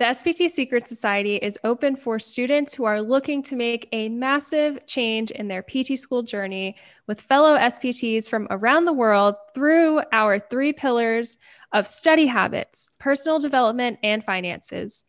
The SPT Secret Society is open for students who are looking to make a massive change in their PT school journey with fellow SPTs from around the world through our three pillars of study habits, personal development, and finances.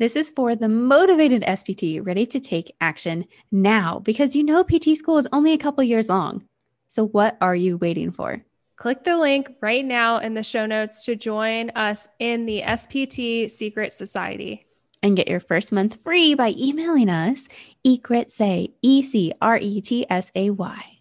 This is for the motivated SPT ready to take action now because you know PT school is only a couple years long. So, what are you waiting for? Click the link right now in the show notes to join us in the SPT Secret Society. And get your first month free by emailing us ecretsay, E C R E T S A Y.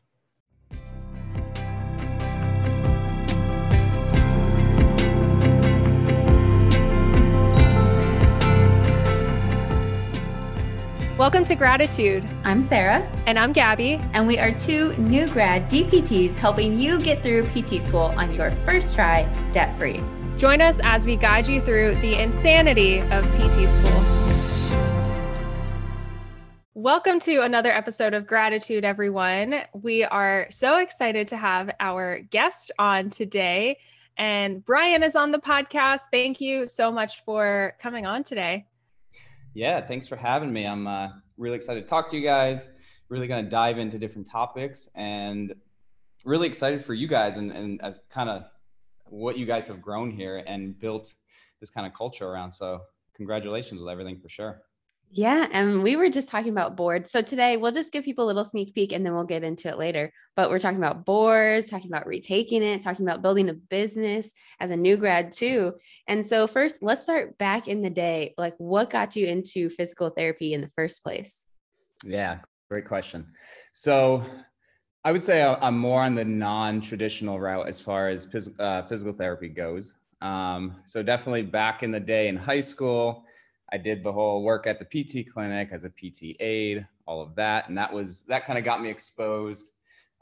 Welcome to Graditude. I'm Sarah. And I'm Gabby. And we are two new grad DPTs helping you get through PT school on your first try debt free. Join us as we guide you through the insanity of PT school. Welcome to another episode of Graditude, everyone. We are so excited to have our guest on today. And Brian is on the podcast. Thank you so much for coming on today. Yeah, thanks for having me. I'm uh, really excited to talk to you guys. Really going to dive into different topics and really excited for you guys and, and as kind of what you guys have grown here and built this kind of culture around. So, congratulations with everything for sure. Yeah. And we were just talking about boards. So today we'll just give people a little sneak peek and then we'll get into it later. But we're talking about boards, talking about retaking it, talking about building a business as a new grad too. And so, first, let's start back in the day. Like, what got you into physical therapy in the first place? Yeah, great question. So, I would say I'm more on the non traditional route as far as phys- uh, physical therapy goes. Um, so, definitely back in the day in high school, I did the whole work at the PT clinic as a PT aide, all of that. And that was, that kind of got me exposed.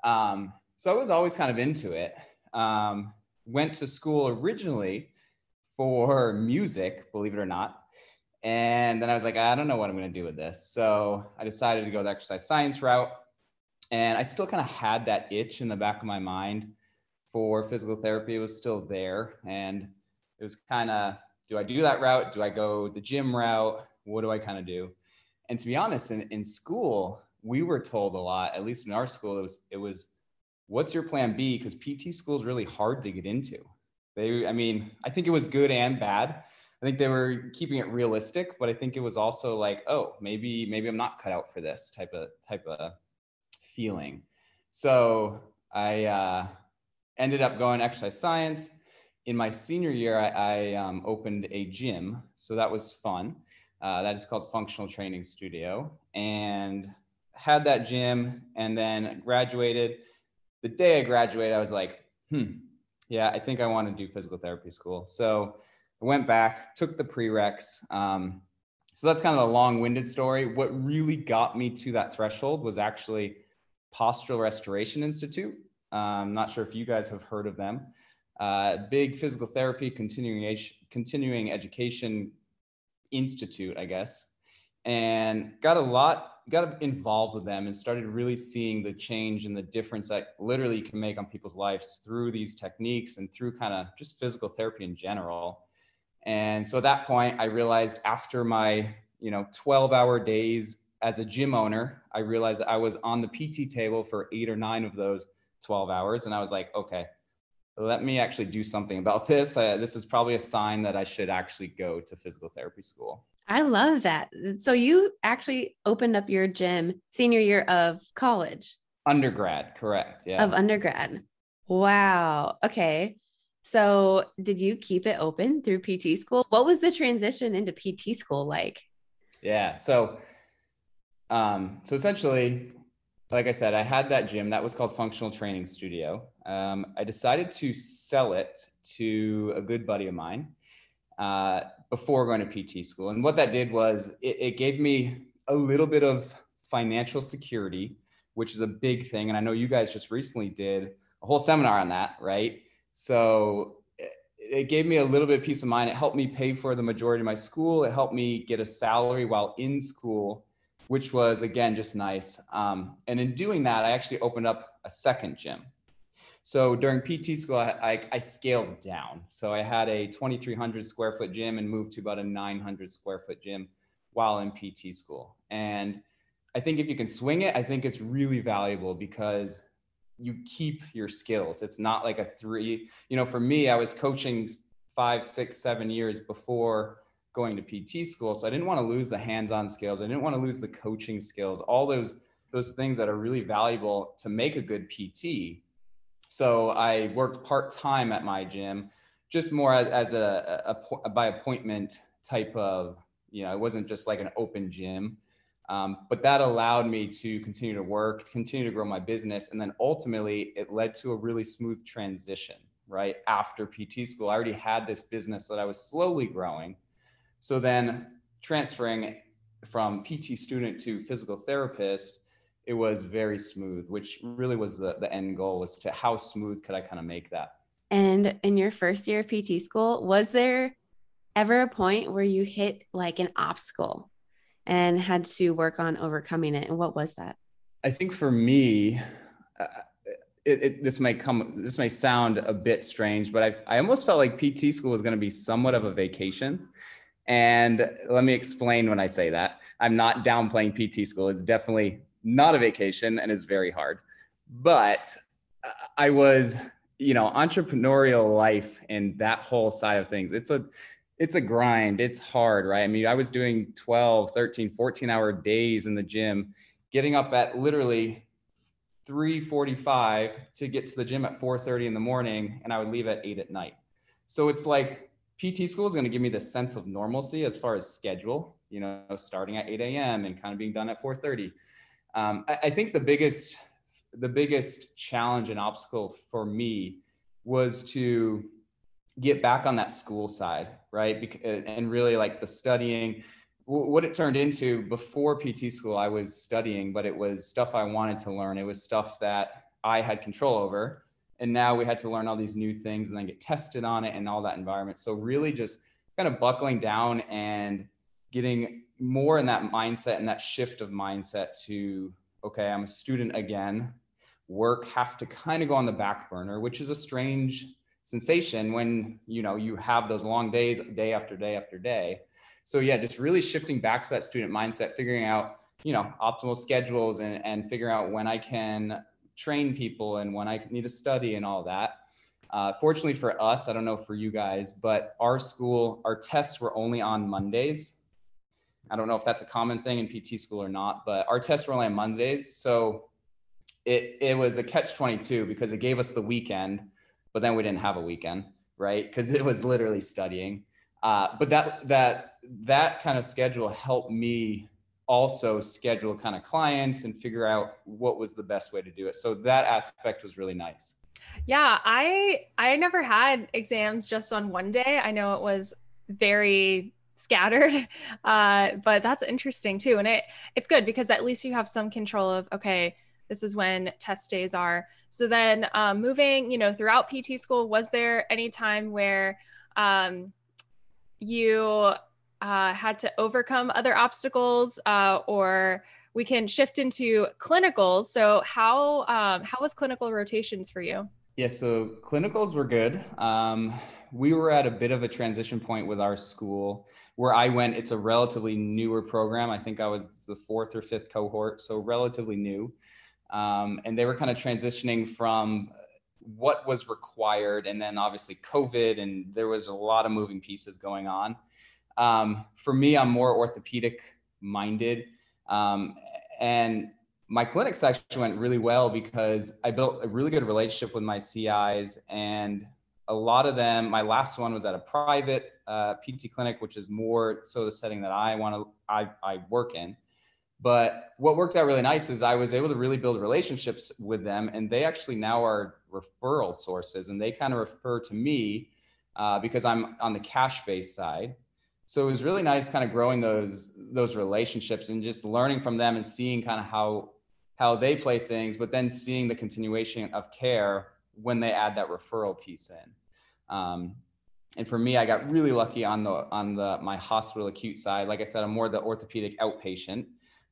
Um, so I was always kind of into it. Um, went to school originally for music, believe it or not. And then I was like, I don't know what I'm going to do with this. So I decided to go the exercise science route. And I still kind of had that itch in the back of my mind for physical therapy. It was still there. And it was kind of do I do that route? Do I go the gym route? What do I kind of do? And to be honest, in, in school, we were told a lot, at least in our school, it was, it was, what's your plan B? Because PT school is really hard to get into. They, I mean, I think it was good and bad. I think they were keeping it realistic, but I think it was also like, oh, maybe, maybe I'm not cut out for this type of, type of feeling. So I uh, ended up going exercise science in my senior year, I, I um, opened a gym. So that was fun. Uh, that is called Functional Training Studio. And had that gym and then graduated. The day I graduated, I was like, hmm, yeah, I think I want to do physical therapy school. So I went back, took the prereqs. Um, so that's kind of a long winded story. What really got me to that threshold was actually Postural Restoration Institute. I'm um, not sure if you guys have heard of them uh, big physical therapy continuing continuing education institute, I guess, and got a lot got involved with them and started really seeing the change and the difference that literally you can make on people's lives through these techniques and through kind of just physical therapy in general. And so at that point, I realized after my you know 12 hour days as a gym owner, I realized I was on the PT table for eight or nine of those 12 hours, and I was like, okay let me actually do something about this. Uh, this is probably a sign that I should actually go to physical therapy school. I love that. So you actually opened up your gym senior year of college. Undergrad, correct. Yeah. Of undergrad. Wow. Okay. So did you keep it open through PT school? What was the transition into PT school like? Yeah. So um so essentially like I said, I had that gym that was called Functional Training Studio. Um, I decided to sell it to a good buddy of mine. Uh, before going to PT school. And what that did was it, it gave me a little bit of financial security, which is a big thing. And I know you guys just recently did a whole seminar on that, right? So it gave me a little bit of peace of mind. It helped me pay for the majority of my school. It helped me get a salary while in school, which was again just nice. Um, and in doing that, I actually opened up a second gym. So during PT school, I, I, I scaled down. So I had a 2,300 square foot gym and moved to about a 900 square foot gym while in PT school. And I think if you can swing it, I think it's really valuable because you keep your skills. It's not like a three, you know, for me, I was coaching five, six, seven years before going to PT school. So I didn't want to lose the hands-on skills. I didn't want to lose the coaching skills, all those those things that are really valuable to make a good PT. So I worked part-time at my gym, just more as, as a, a, a by appointment type of, you know, it wasn't just like an open gym. Um, but that allowed me to continue to work, continue to grow my business. And then ultimately, it led to a really smooth transition, right? After PT school, I already had this business that I was slowly growing. So then transferring from PT student to physical therapist, it was very smooth, which really was the, the end goal was to how smooth could I kind of make that. And in your first year of PT school, was there ever a point where you hit like an obstacle and had to work on overcoming it. And what was that? I think for me, uh, it, it, this may come, this may sound a bit strange, but I, I almost felt like PT school was going to be somewhat of a vacation. And let me explain when I say that. I'm not downplaying PT school. It's definitely not a vacation and it's very hard. But I was, you know, entrepreneurial life and that whole side of things. It's a it's a grind. It's hard, right? I mean, I was doing 12, 13, 14 hour days in the gym, getting up at literally 3:45 to get to the gym at 4:30 in the morning and I would leave at 8 at night. So it's like PT school is going to give me this sense of normalcy as far as schedule, you know, starting at 8 a.m. and kind of being done at 4:30. Um, I, I think the biggest the biggest challenge and obstacle for me was to get back on that school side, right? Uh, and really like the studying. What it turned into before PT school, I was studying, but it was stuff I wanted to learn. It was stuff that I had control over. And now we had to learn all these new things and then get tested on it and all that environment. So, really, just kind of buckling down and getting more in that mindset and that shift of mindset to, okay, I'm a student again. Work has to kind of go on the back burner, which is a strange sensation when you know you have those long days day after day after day so yeah just really shifting back to that student mindset figuring out you know optimal schedules and, and figuring out when i can train people and when i need to study and all that uh, fortunately for us i don't know for you guys but our school our tests were only on mondays i don't know if that's a common thing in pt school or not but our tests were only on mondays so it, it was a catch 22 because it gave us the weekend but then we didn't have a weekend, right? Because it was literally studying. Uh, but that that that kind of schedule helped me also schedule kind of clients and figure out what was the best way to do it. So that aspect was really nice. Yeah, I I never had exams just on one day. I know it was very scattered uh, but that's interesting too and it it's good because at least you have some control of okay this is when test days are. So then um, moving, you know, throughout PT school, was there any time where um, you uh, had to overcome other obstacles uh, or we can shift into clinicals. So how, um, how was clinical rotations for you? Yeah, so clinicals were good. Um, we were at a bit of a transition point with our school where I went. It's a relatively newer program. I think I was the fourth or fifth cohort, so relatively new. Um, and they were kind of transitioning from what was required and then obviously covid and there was a lot of moving pieces going on um, for me i'm more orthopedic minded um, and my clinics actually went really well because i built a really good relationship with my cis and a lot of them my last one was at a private uh, pt clinic which is more so the setting that i want to I, I work in but what worked out really nice is I was able to really build relationships with them, and they actually now are referral sources, and they kind of refer to me uh, because I'm on the cash based side. So it was really nice kind of growing those those relationships and just learning from them and seeing kind of how how they play things but then seeing the continuation of care when they add that referral piece in. Um, and for me i got really lucky on the on the my hospital acute side. Like i said i'm more the orthopedic outpatient.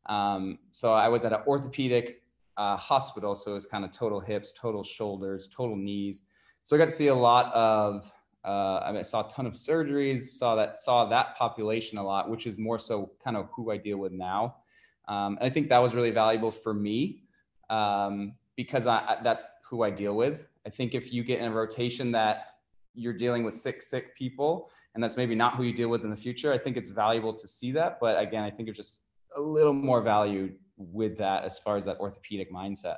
Um, so i was at an orthopedic uh, hospital so it was kind of total hips total shoulders total knees. So i got to see a lot of uh, I, mean, I saw a ton of surgeries, saw that saw that population a lot, which is more so kind of who I deal with now. Um, I think that was really valuable for me um, because I, I, that's who I deal with. I think if you get in a rotation that you're dealing with sick, sick people, and that's maybe not who you deal with in the future, I think it's valuable to see that. But again, I think it's just a little more value with that as far as that orthopedic mindset.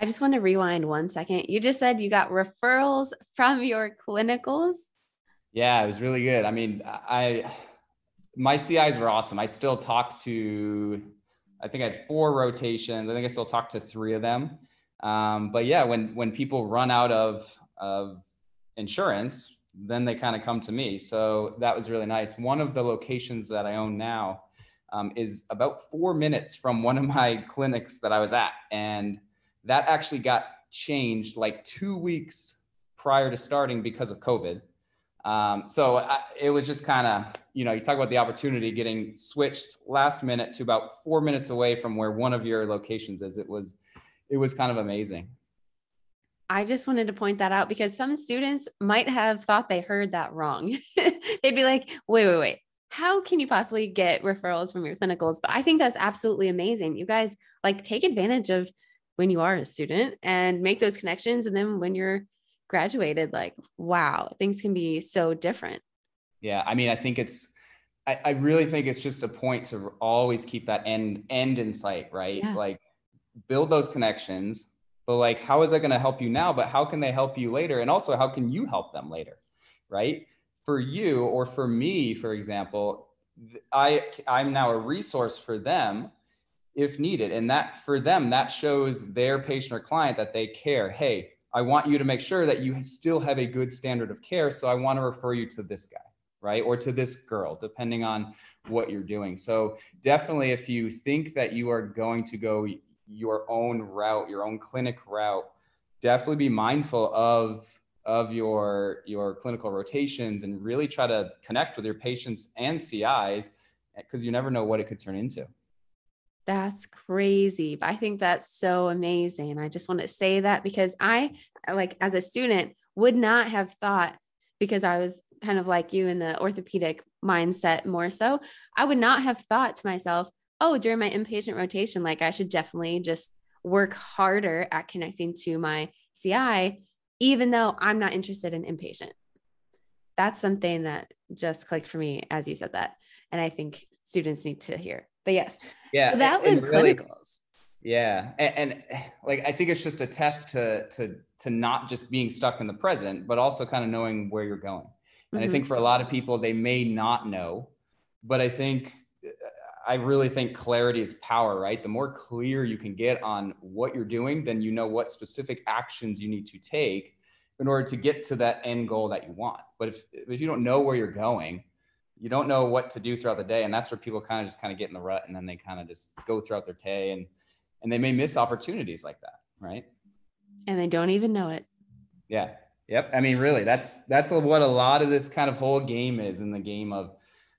I just want to rewind one second. You just said you got referrals from your clinicals. Yeah, it was really good. I mean, I my CIs were awesome. I still talk to I think I had four rotations. I think I still talk to three of them. Um, but yeah, when when people run out of of insurance, then they kind of come to me. So that was really nice. One of the locations that I own now um, is about four minutes from one of my clinics that I was at, and that actually got changed like two weeks prior to starting because of COVID. Um, so I, it was just kind of, you know, you talk about the opportunity getting switched last minute to about four minutes away from where one of your locations is. It was, it was kind of amazing. I just wanted to point that out because some students might have thought they heard that wrong. They'd be like, wait, wait, wait. How can you possibly get referrals from your clinicals? But I think that's absolutely amazing. You guys like take advantage of when you are a student and make those connections. And then when you're graduated, like, wow, things can be so different. Yeah. I mean, I think it's, I, I really think it's just a point to always keep that end end in sight, right? Yeah. Like build those connections, but like how is that going to help you now? But how can they help you later? And also how can you help them later? Right. For you or for me, for example, I I'm now a resource for them if needed. And that for them, that shows their patient or client that they care. Hey, I want you to make sure that you still have a good standard of care. So I want to refer you to this guy, right? Or to this girl, depending on what you're doing. So definitely, if you think that you are going to go your own route, your own clinic route, definitely be mindful of of your your clinical rotations and really try to connect with your patients and CIs because you never know what it could turn into. That's crazy. But I think that's so amazing. I just want to say that because I, like, as a student, would not have thought, because I was kind of like you in the orthopedic mindset more so, I would not have thought to myself, oh, during my inpatient rotation, like, I should definitely just work harder at connecting to my CI, even though I'm not interested in inpatient. That's something that just clicked for me as you said that. And I think students need to hear. But yes, yeah so that was really, clinicals. Yeah and, and, like i think it's just a test to to to not just being stuck in the present but also kind of knowing where you're going. And mm-hmm. i think for a lot of people they may not know but i think i really think clarity is power right? The more clear you can get on what you're doing then you know what specific actions you need to take in order to get to that end goal that you want. But if if you don't know where you're going you don't know what to do throughout the day and that's where people kind of just kind of get in the rut and then they kind of just go throughout their day and and they may miss opportunities like that right? And they don't even know it. Yeah. Yep. I mean really that's that's what a lot of this kind of whole game is in the game of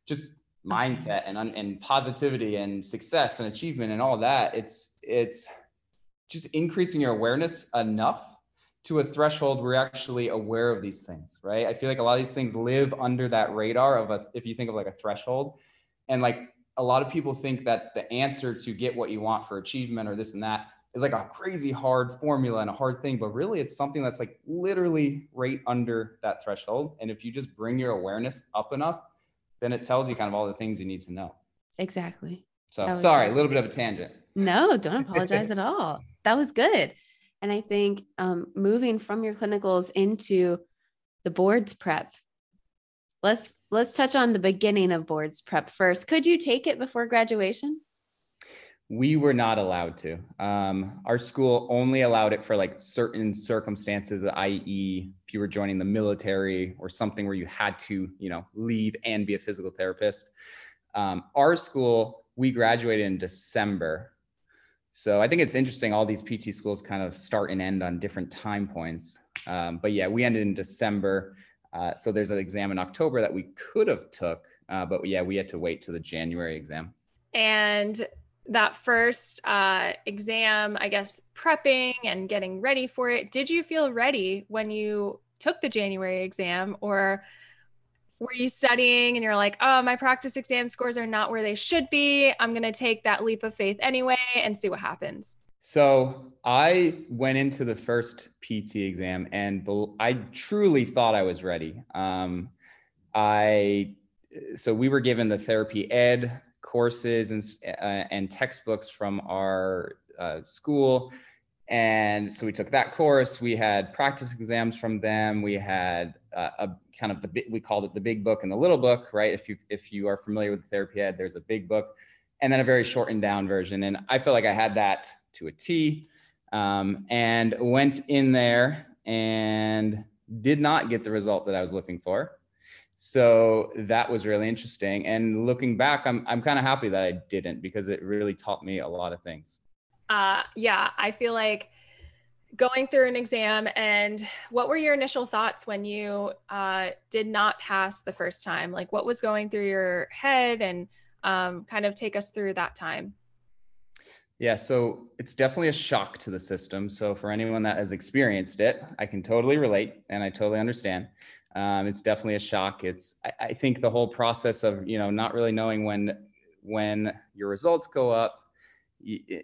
just mindset and and positivity and success and achievement and all that. It's it's just increasing your awareness enough to a threshold we're actually aware of these things right? I feel like a lot of these things live under that radar of a if you think of like a threshold. And like a lot of people think that the answer to get what you want for achievement or this and that is like a crazy hard formula and a hard thing but really it's something that's like literally right under that threshold. And if you just bring your awareness up enough then it tells you kind of all the things you need to know. Exactly. So sorry good. a little bit of a tangent. No don't apologize at all. That was good and I think um, moving from your clinicals into the boards prep, let's let's touch on the beginning of boards prep first. Could you take it before graduation? we were not allowed to. Um, our school only allowed it for like certain circumstances, i.e., if you were joining the military or something where you had to, you know, leave and be a physical therapist. Um, our school, we graduated in December. So I think it's interesting. All these PT schools kind of start and end on different time points. Um, but yeah, we ended in December. Uh, so there's an exam in October that we could have took, uh, but yeah, we had to wait to the January exam. And that first uh, exam, I guess, prepping and getting ready for it, did you feel ready when you took the January exam or were you studying and you're like, oh, my practice exam scores are not where they should be. I'm going to take that leap of faith anyway and see what happens? So I went into the first PT exam and I truly thought I was ready. Um, I so we were given the therapy ed courses and, uh, and textbooks from our uh, school. And so we took that course. We had practice exams from them. We had uh, a kind of the we called it the big book and the little book, right? If you if you are familiar with the therapy ed, there's a big book, and then a very shortened down version. And I feel like I had that to a T, um, and went in there and did not get the result that I was looking for. So that was really interesting. And looking back, I'm I'm kind of happy that I didn't because it really taught me a lot of things. Uh, yeah, I feel like going through an exam and what were your initial thoughts when you uh, did not pass the first time? Like what was going through your head and um, kind of take us through that time? Yeah so it's definitely a shock to the system. So for anyone that has experienced it i can totally relate and i totally understand. Um, it's definitely a shock. It's I, I, think the whole process of you know not really knowing when when your results go up,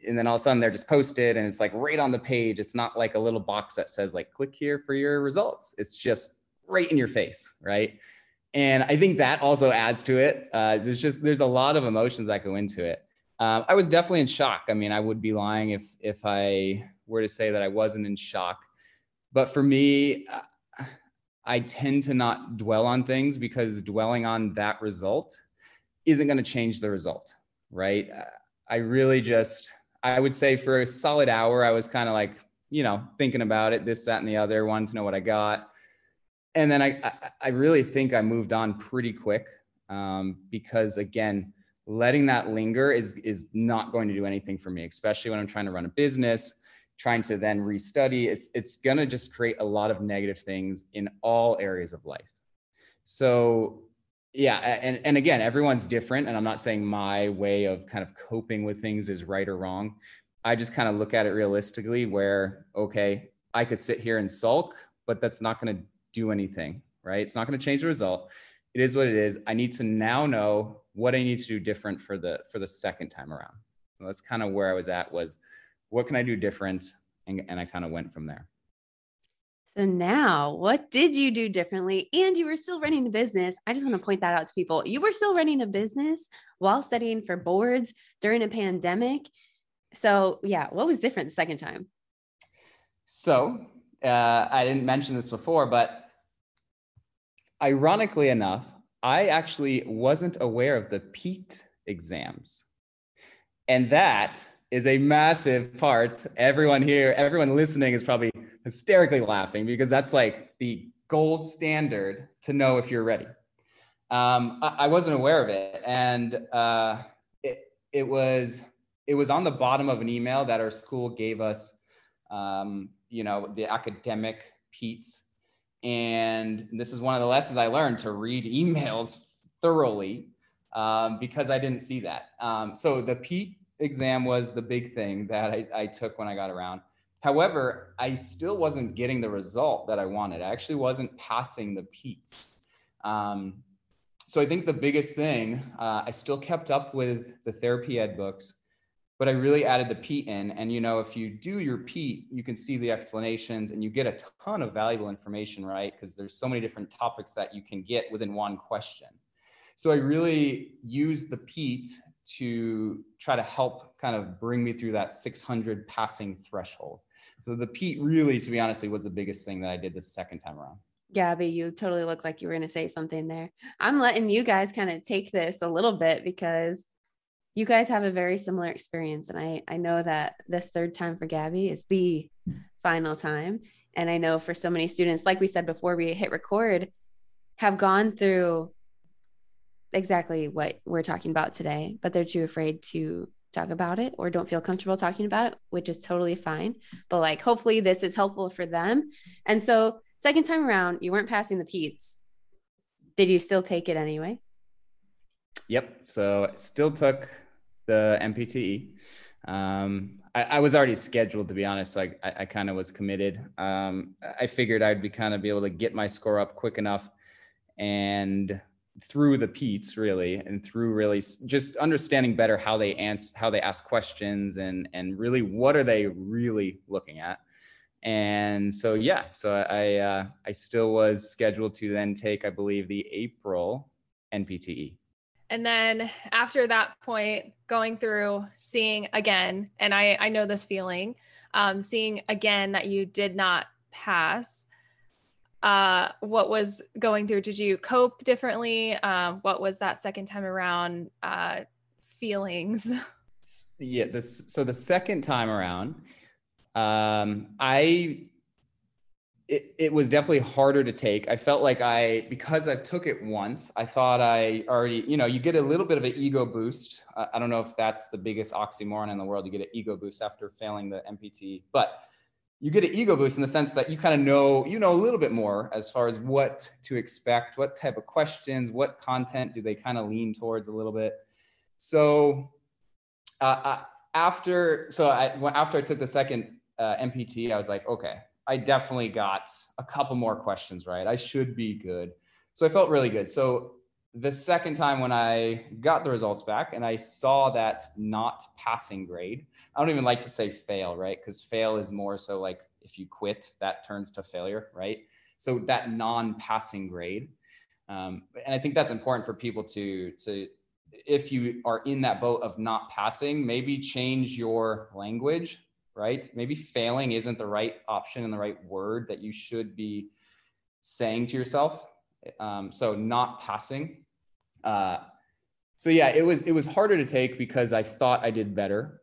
and then all of a sudden they're just posted and it's like right on the page. It's not like a little box that says like click here for your results. It's just right in your face, right? And I think that also adds to it. Uh, there's just there's a lot of emotions that go into it. Um, I was definitely in shock. I mean, I would be lying if if I were to say that I wasn't in shock. But for me, I tend to not dwell on things because dwelling on that result isn't going to change the result, right? I really just, I would say for a solid hour, I was kind of like, you know, thinking about it, this, that, and the other, wanting to know what I got. And then I, I really think I moved on pretty quick um, because again, letting that linger is is not going to do anything for me, especially when I'm trying to run a business trying to then restudy it's it's going to just create a lot of negative things in all areas of life so yeah and and again everyone's different and i'm not saying my way of kind of coping with things is right or wrong. I just kind of look at it realistically where okay i could sit here and sulk but that's not going to do anything right? It's not going to change the result. It is what it is. I need to now know what i need to do different for the for the second time around. That's kind of where i was at was what can I do different? And, and I kind of went from there. So now, what did you do differently? And you were still running a business. I just want to point that out to people. You were still running a business while studying for boards during a pandemic. So, yeah, what was different the second time? So, uh, I didn't mention this before, but ironically enough, I actually wasn't aware of the PEAT exams. And that is a massive part. Everyone here, everyone listening is probably hysterically laughing because that's like the gold standard to know if you're ready. Um, I, I, wasn't aware of it, and uh, it it was it was on the bottom of an email that our school gave us. Um, you know, the academic PEATs, and this is one of the lessons I learned to read emails thoroughly um, because I didn't see that. Um, so the PEAT exam was the big thing that I, I took when I got around. However, I still wasn't getting the result that I wanted. I actually wasn't passing the PEATs. Um, so I think the biggest thing, uh, I still kept up with the therapy ed books, but I really added the PEAT in. And you know, if you do your PEAT, you can see the explanations and you get a ton of valuable information, right? Because there's so many different topics that you can get within one question. So I really used the PEAT to try to help kind of bring me through that 600 passing threshold. So the PEAT really, to be honestly, was the biggest thing that I did the second time around. Gabby, you totally look like you were going to say something there. I'm letting you guys kind of take this a little bit because you guys have a very similar experience. And I, I know that this third time for Gabby is the final time. And I know for so many students, like we said before we hit record, have gone through exactly what we're talking about today, but they're too afraid to talk about it or don't feel comfortable talking about it, which is totally fine. But like, hopefully, this is helpful for them. And so, second time around, you weren't passing the PEATs. Did you still take it anyway? Yep. So, I still took the NPTE. Um, I, I, was already scheduled to be honest, so I, I, I kind of was committed. Um, I figured I'd be kind of be able to get my score up quick enough and through the PEATs really and through really just understanding better how they answer how they ask questions and and really what are they really looking at. And so yeah so i uh, i still was scheduled to then take i believe the april npte and then after that point going through seeing again and i i know this feeling um, seeing again that you did not pass uh, what was going through? Did you cope differently? Um, what was that second time around uh, feelings? Yeah, this. So the second time around, um, I it, it was definitely harder to take. I felt like I, because I've took it once, I thought I already, you know, you get a little bit of an ego boost. Uh, I don't know if that's the biggest oxymoron in the world. You get an ego boost after failing the MPT, but you get an ego boost in the sense that you kind of know you know a little bit more as far as what to expect what type of questions what content do they kind of lean towards a little bit. So uh, after so I, after i took the second uh, npt i was like okay i definitely got a couple more questions right? I should be good. So i felt really good. So the second time when I got the results back and I saw that not passing grade, I don't even like to say fail, right? Because fail is more so like if you quit, that turns to failure, right? So that non-passing grade, um, and I think that's important for people to to if you are in that boat of not passing, maybe change your language, right? Maybe failing isn't the right option and the right word that you should be saying to yourself. Um, so not passing uh, so yeah, it was it was harder to take because I thought I did better.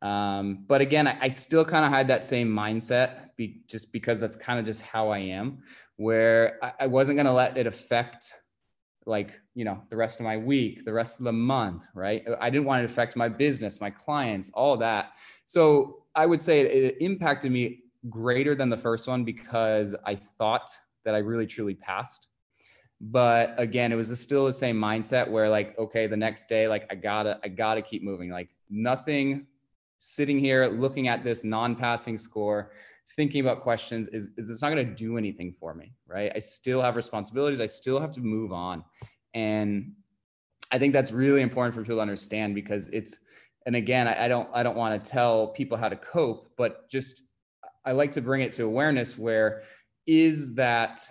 Um, but again, I, I still kind of had that same mindset, be, just because that's kind of just how I am, where I, I wasn't going to let it affect like you know the rest of my week the rest of the month right? I didn't want it to affect my business my clients all that. So i would say it, it impacted me greater than the first one because i thought that i really truly passed but again it was still the same mindset where like okay the next day like i gotta i gotta keep moving. Like nothing sitting here looking at this non-passing score thinking about questions is, is it's not going to do anything for me right? I still have responsibilities. I still have to move on. And i think that's really important for people to understand because it's and again i, I don't i don't want to tell people how to cope but just i like to bring it to awareness where is that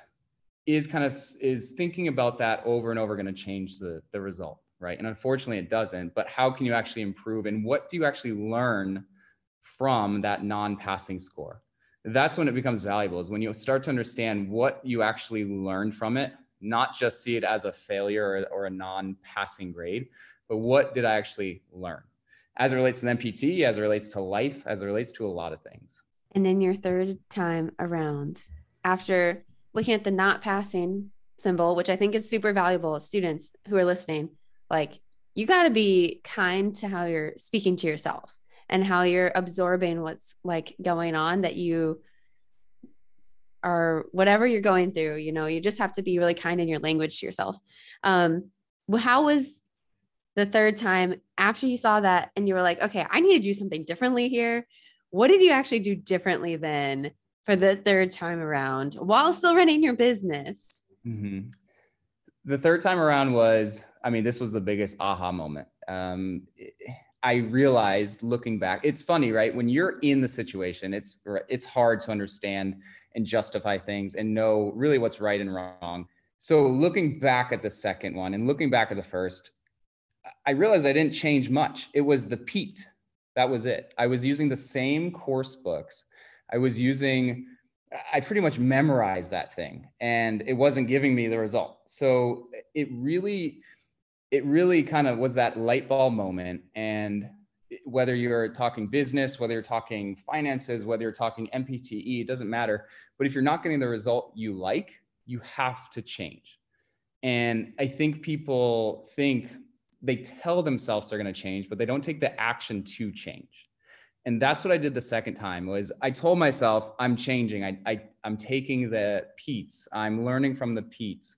is kind of is thinking about that over and over going to change the the result right? And unfortunately it doesn't but how can you actually improve and what do you actually learn from that non-passing score? That's when it becomes valuable is when you start to understand what you actually learned from it not just see it as a failure or, or a non-passing grade but what did i actually learn? As it relates to the npt as it relates to life as it relates to a lot of things. And then your third time around after looking at the not passing symbol, which I think is super valuable students who are listening, like you got to be kind to how you're speaking to yourself and how you're absorbing what's like going on that you are whatever you're going through, you know, you just have to be really kind in your language to yourself. Um, how was the third time after you saw that and you were like, okay, I need to do something differently here? What did you actually do differently than for the third time around while still running your business? Mm-hmm. The third time around was, I mean, this was the biggest aha moment. Um, I realized looking back, it's funny, right? When you're in the situation, it's it's hard to understand and justify things and know really what's right and wrong. So looking back at the second one and looking back at the first, I realized I didn't change much. It was the PEAT. That was it. I was using the same course books I was using, I pretty much memorized that thing and it wasn't giving me the result. So it really, it really kind of was that light bulb moment. And whether you're talking business, whether you're talking finances, whether you're talking NPTE, it doesn't matter. But if you're not getting the result you like, you have to change. And I think people think they tell themselves they're going to change, but they don't take the action to change. And that's what I did the second time was I told myself I'm changing. I, I I'm taking the PEATs. I'm learning from the PEATs.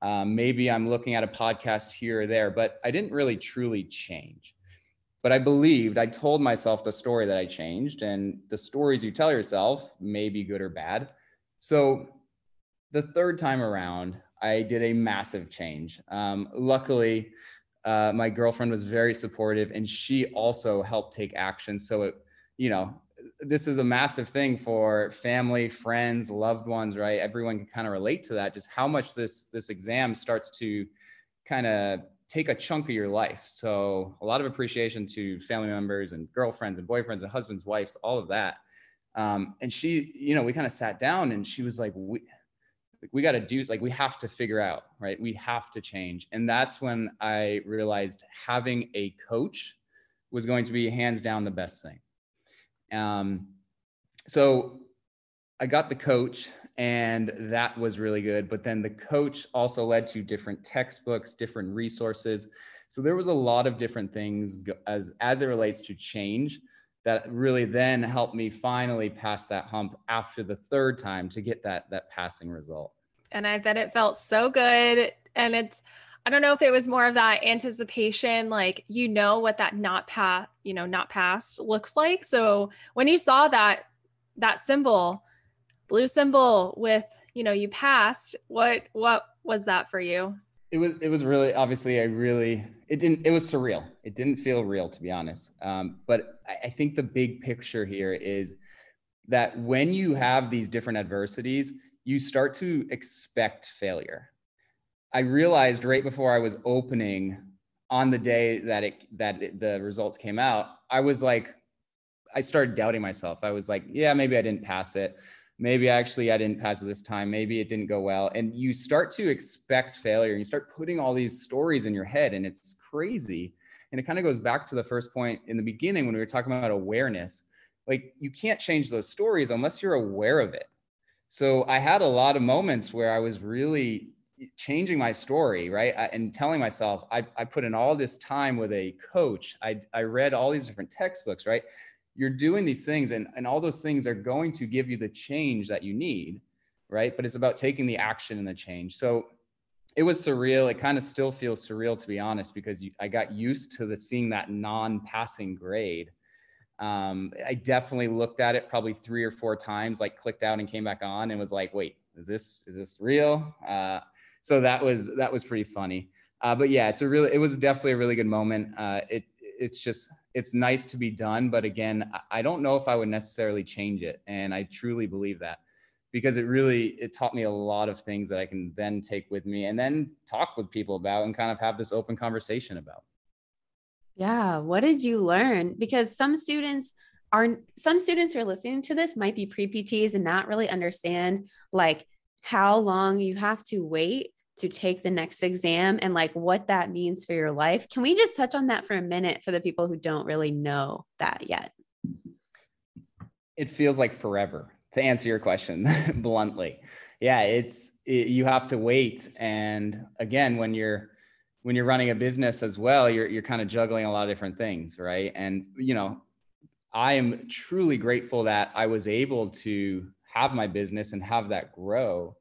Um, maybe I'm looking at a podcast here or there, but I didn't really truly change. But I believed, I told myself the story that I changed, and the stories you tell yourself may be good or bad. So the third time around, I did a massive change. Um, luckily, uh, my girlfriend was very supportive and she also helped take action. So it, you know, this is a massive thing for family, friends, loved ones, right? Everyone can kind of relate to that. Just how much this this exam starts to kind of take a chunk of your life. So a lot of appreciation to family members and girlfriends and boyfriends and husbands, wives, all of that. Um, and she, you know, we kind of sat down and she was like, we, we got to do like we have to figure out right? We have to change. And that's when i realized having a coach was going to be hands down the best thing. Um, so i got the coach and that was really good. But then the coach also led to different textbooks different resources. So there was a lot of different things as as it relates to change that really then helped me finally pass that hump after the third time to get that that passing result. And i bet it felt so good. And it's i don't know if it was more of that anticipation like you know what that not pass you know not passed looks like. So when you saw that that symbol blue symbol with you know you passed what what was that for you it was it was really obviously i really it didn't it was surreal. It didn't feel real to be honest. Um, but I, I think the big picture here is that when you have these different adversities you start to expect failure. I realized right before i was opening on the day that it that it, the results came out i was like i started doubting myself. I was like yeah maybe i didn't pass it maybe actually I didn't pass this time. Maybe it didn't go well. And you start to expect failure and you start putting all these stories in your head and it's crazy. And it kind of goes back to the first point in the beginning when we were talking about awareness. Like you can't change those stories unless you're aware of it. So I had a lot of moments where I was really changing my story, right? And telling myself, I, I put in all this time with a coach. I, I read all these different textbooks, right? You're doing these things and, and all those things are going to give you the change that you need right? But it's about taking the action and the change. So it was surreal. It kind of still feels surreal to be honest because you, i got used to the seeing that non-passing grade. Um, i definitely looked at it probably three or four times like clicked out and came back on and was like wait is this is this real? Uh, so that was that was pretty funny. Uh, but yeah it's a really it was definitely a really good moment. Uh, it it's just it's nice to be done but again i don't know if i would necessarily change it and i truly believe that because it really it taught me a lot of things that i can then take with me and then talk with people about and kind of have this open conversation about. Yeah what did you learn? Because some students are some students who are listening to this might be pre-pts and not really understand like how long you have to wait to take the next exam and like what that means for your life. Can we just touch on that for a minute for the people who don't really know that yet? It feels like forever to answer your question bluntly. Yeah, it's it, you have to wait and again when you're when you're running a business as well, you're you're kind of juggling a lot of different things, right? And you know, I am truly grateful that I was able to have my business and have that grow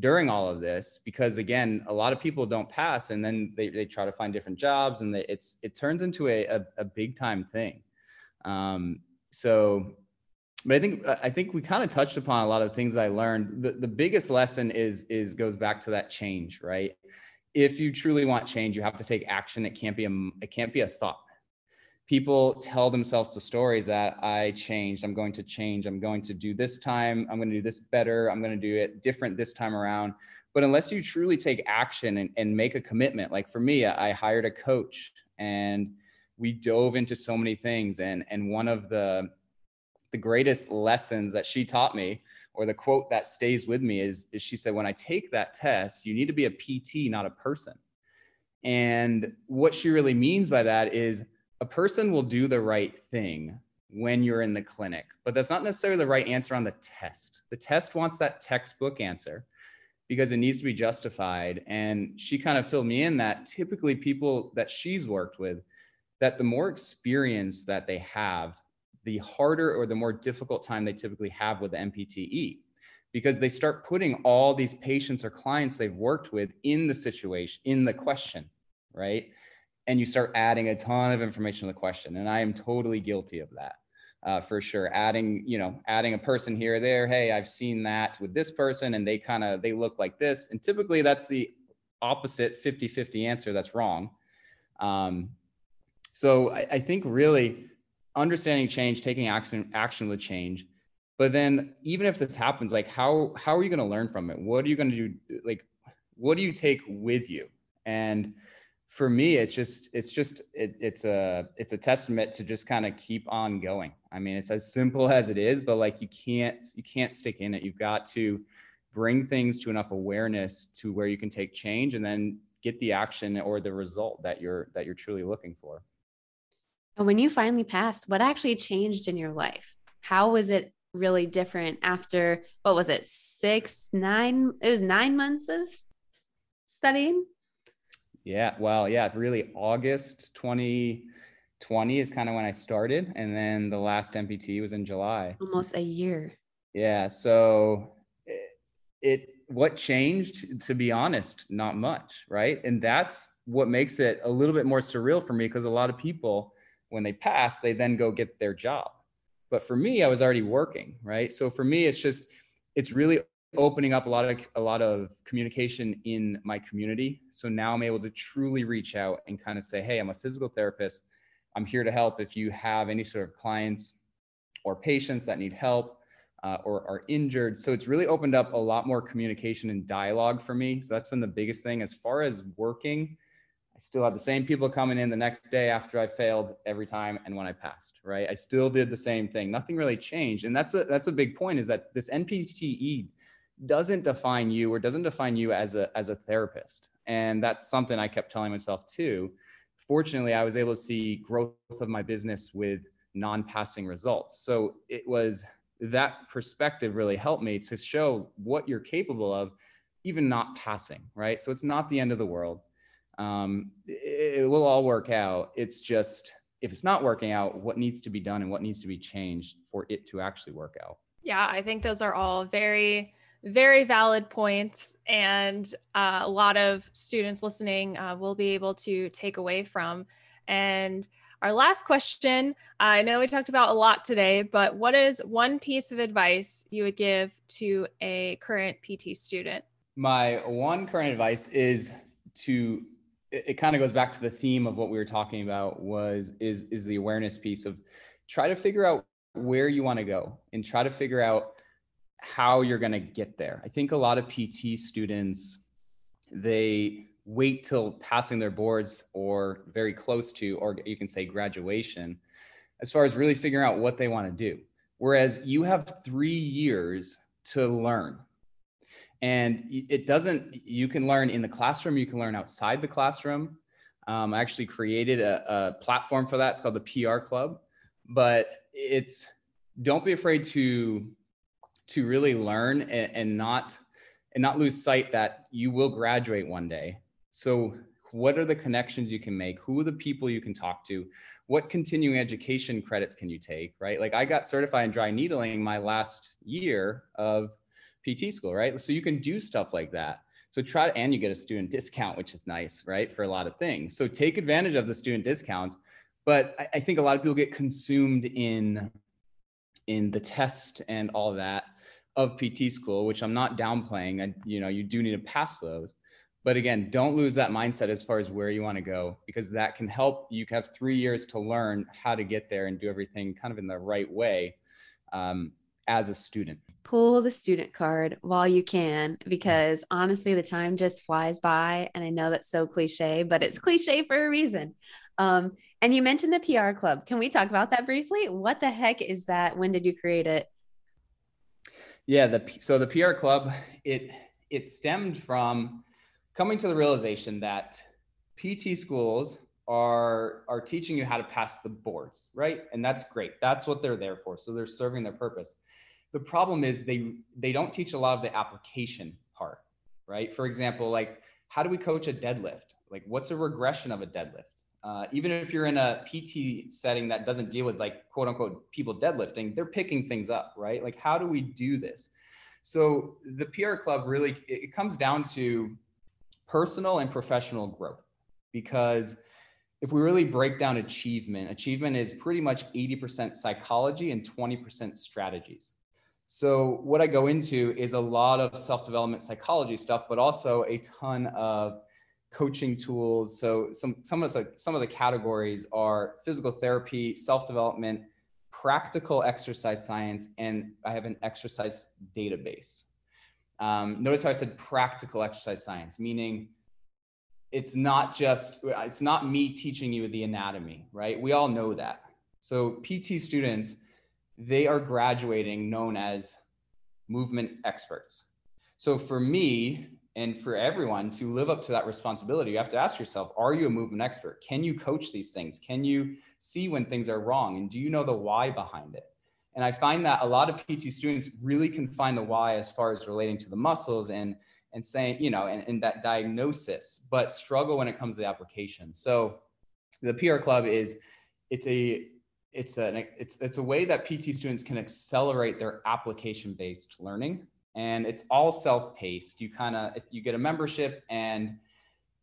during all of this because again a lot of people don't pass and then they, they try to find different jobs and they, it's it turns into a, a, a big time thing. Um, so but i think i think we kind of touched upon a lot of things i learned. The, the biggest lesson is is goes back to that change right? If you truly want change you have to take action. It can't be a it can't be a thought people tell themselves the stories that I changed, I'm going to change, I'm going to do this time, I'm going to do this better, I'm going to do it different this time around. But unless you truly take action and, and make a commitment, like for me, I hired a coach and we dove into so many things. And, and one of the, the greatest lessons that she taught me, or the quote that stays with me, is, is she said, When I take that test, you need to be a PT, not a person. And what she really means by that is a person will do the right thing when you're in the clinic, but that's not necessarily the right answer on the test. The test wants that textbook answer because it needs to be justified. And she kind of filled me in that typically people that she's worked with, that the more experience that they have, the harder or the more difficult time they typically have with the NPTE because they start putting all these patients or clients they've worked with in the situation, in the question, right? And you start adding a ton of information to the question. And I am totally guilty of that. Uh, for sure adding you know adding a person here there hey i've seen that with this person and they kind of they look like this and typically that's the opposite 50 50 answer that's wrong um, so I, I think really understanding change taking action action with change but then even if this happens like how how are you going to learn from it what are you going to do like what do you take with you and for me it's just it's just it, it's a it's a testament to just kind of keep on going. I mean it's as simple as it is but like you can't you can't stick in it. You've got to bring things to enough awareness to where you can take change and then get the action or the result that you're that you're truly looking for. And when you finally passed what actually changed in your life? How was it really different after what was it six nine it was nine months of studying yeah well yeah really august 2020 is kind of when i started and then the last MPT was in july. Almost a year. Yeah so it, it what changed to be honest not much right? And that's what makes it a little bit more surreal for me because a lot of people when they pass they then go get their job. But for me, I was already working, right? So for me, it's just, it's really opening up a lot of a lot of communication in my community. So now I'm able to truly reach out and kind of say, hey, I'm a physical therapist. I'm here to help if you have any sort of clients or patients that need help uh, or are injured. So it's really opened up a lot more communication and dialogue for me. So that's been the biggest thing. As far as working, I still had the same people coming in the next day after I failed every time and when I passed, right? I still did the same thing. Nothing really changed. And that's a that's a big point is that this NPTE doesn't define you or doesn't define you as a as a therapist. And that's something I kept telling myself too. Fortunately, I was able to see growth of my business with non-passing results. So it was that perspective really helped me to show what you're capable of even not passing, right? So it's not the end of the world um, it, it will all work out. It's just if it's not working out, what needs to be done and what needs to be changed for it to actually work out. Yeah, I think those are all very, very valid points, and uh, a lot of students listening uh, will be able to take away from. And our last question I know we talked about a lot today, but what is one piece of advice you would give to a current PT student? My one current advice is to it, it kind of goes back to the theme of what we were talking about was is is the awareness piece of try to figure out where you want to go and try to figure out how you're going to get there. I think a lot of PT students they wait till passing their boards or very close to or you can say graduation as far as really figuring out what they want to do. Whereas you have 3 years to learn and it doesn't you can learn in the classroom you can learn outside the classroom um, i actually created a, a, platform for that it's called the pr club but it's don't be afraid to to really learn and, and not and not lose sight that you will graduate one day so what are the connections you can make who are the people you can talk to what continuing education credits can you take right like i got certified in dry needling my last year of PT school, right? So you can do stuff like that. So try to, and you get a student discount, which is nice, right? For a lot of things. So take advantage of the student discounts. But I, I think a lot of people get consumed in in the test and all that of PT school, which I'm not downplaying. I, you know, you do need to pass those. But again, don't lose that mindset as far as where you want to go, because that can help. You have three years to learn how to get there and do everything kind of in the right way. Um, as a student? Pull the student card while you can, because honestly, the time just flies by. And I know that's so cliche, but it's cliche for a reason. Um, and you mentioned the PR club. Can we talk about that briefly? What the heck is that? When did you create it? Yeah, the so the PR club it it stemmed from coming to the realization that PT schools are are teaching you how to pass the boards, right? And that's great. That's what they're there for. So they're serving their purpose. The problem is they they don't teach a lot of the application part, right? For example, like how do we coach a deadlift? Like what's a regression of a deadlift? Uh, even if you're in a PT setting that doesn't deal with like quote unquote people deadlifting, they're picking things up, right? Like how do we do this? So the PR club really it comes down to personal and professional growth because if we really break down achievement, achievement is pretty much 80% psychology and 20% strategies. So, what I go into is a lot of self development psychology stuff, but also a ton of coaching tools. So, some, some, of the, some of the categories are physical therapy, self development, practical exercise science, and I have an exercise database. Um, notice how I said practical exercise science, meaning it's not just it's not me teaching you the anatomy right we all know that so pt students they are graduating known as movement experts so for me and for everyone to live up to that responsibility you have to ask yourself are you a movement expert? Can you coach these things? Can you see when things are wrong? And do you know the why behind it? And i find that a lot of pt students really can find the why as far as relating to the muscles and and saying, you know, and, and that diagnosis, but struggle when it comes to the application. So the PR club is it's a it's a it's it's a way that PT students can accelerate their application based learning and it's all self-paced. You kind of you get a membership and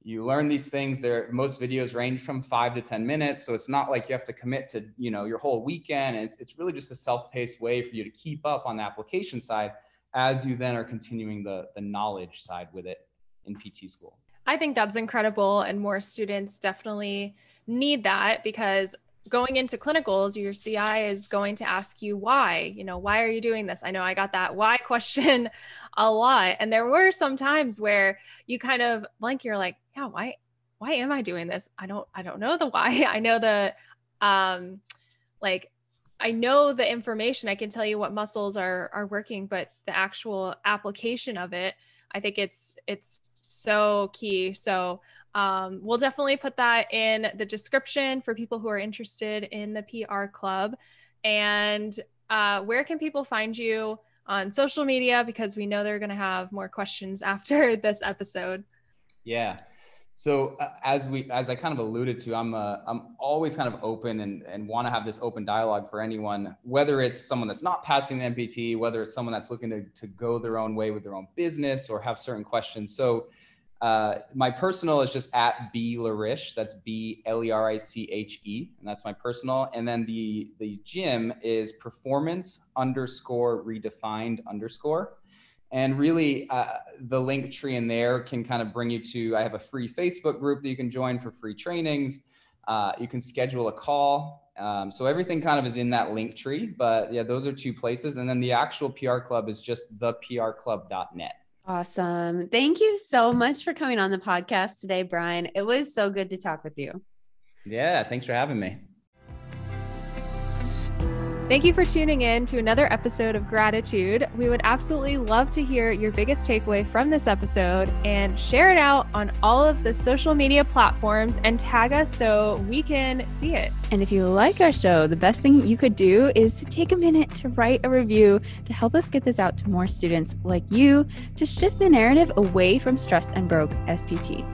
you learn these things there most videos range from 5 to 10 minutes so it's not like you have to commit to you know your whole weekend it's, it's really just a self-paced way for you to keep up on the application side as you then are continuing the the knowledge side with it in PT school. I think that's incredible and more students definitely need that because going into clinicals your CI is going to ask you why, you know, why are you doing this? I know I got that why question a lot and there were some times where you kind of blank you're like, yeah, why why am I doing this? I don't I don't know the why. I know the um like I know the information. I can tell you what muscles are are working, but the actual application of it, I think it's it's so key. So um, we'll definitely put that in the description for people who are interested in the PR club. And uh, where can people find you on social media? Because we know they're going to have more questions after this episode. Yeah. So uh, as we, as I kind of alluded to, I'm, uh, I'm always kind of open and, and want to have this open dialogue for anyone, whether it's someone that's not passing the MPT, whether it's someone that's looking to, to go their own way with their own business or have certain questions. So uh, my personal is just at B Leriche. That's B L E R I C H E, and that's my personal. And then the the gym is performance underscore redefined underscore. And really, uh, the Linktree in there can kind of bring you to. I have a free Facebook group that you can join for free trainings. Uh, you can schedule a call. Um, so everything kind of is in that Linktree. But yeah, those are two places. And then the actual PR club is just theprclub.net. Awesome. Thank you so much for coming on the podcast today, Brian. It was so good to talk with you. Yeah, thanks for having me. Thank you for tuning in to another episode of Graditude. We would absolutely love to hear your biggest takeaway from this episode and share it out on all of the social media platforms and tag us so we can see it. And if you like our show, the best thing you could do is to take a minute to write a review to help us get this out to more students like you to shift the narrative away from stressed and broke SPT.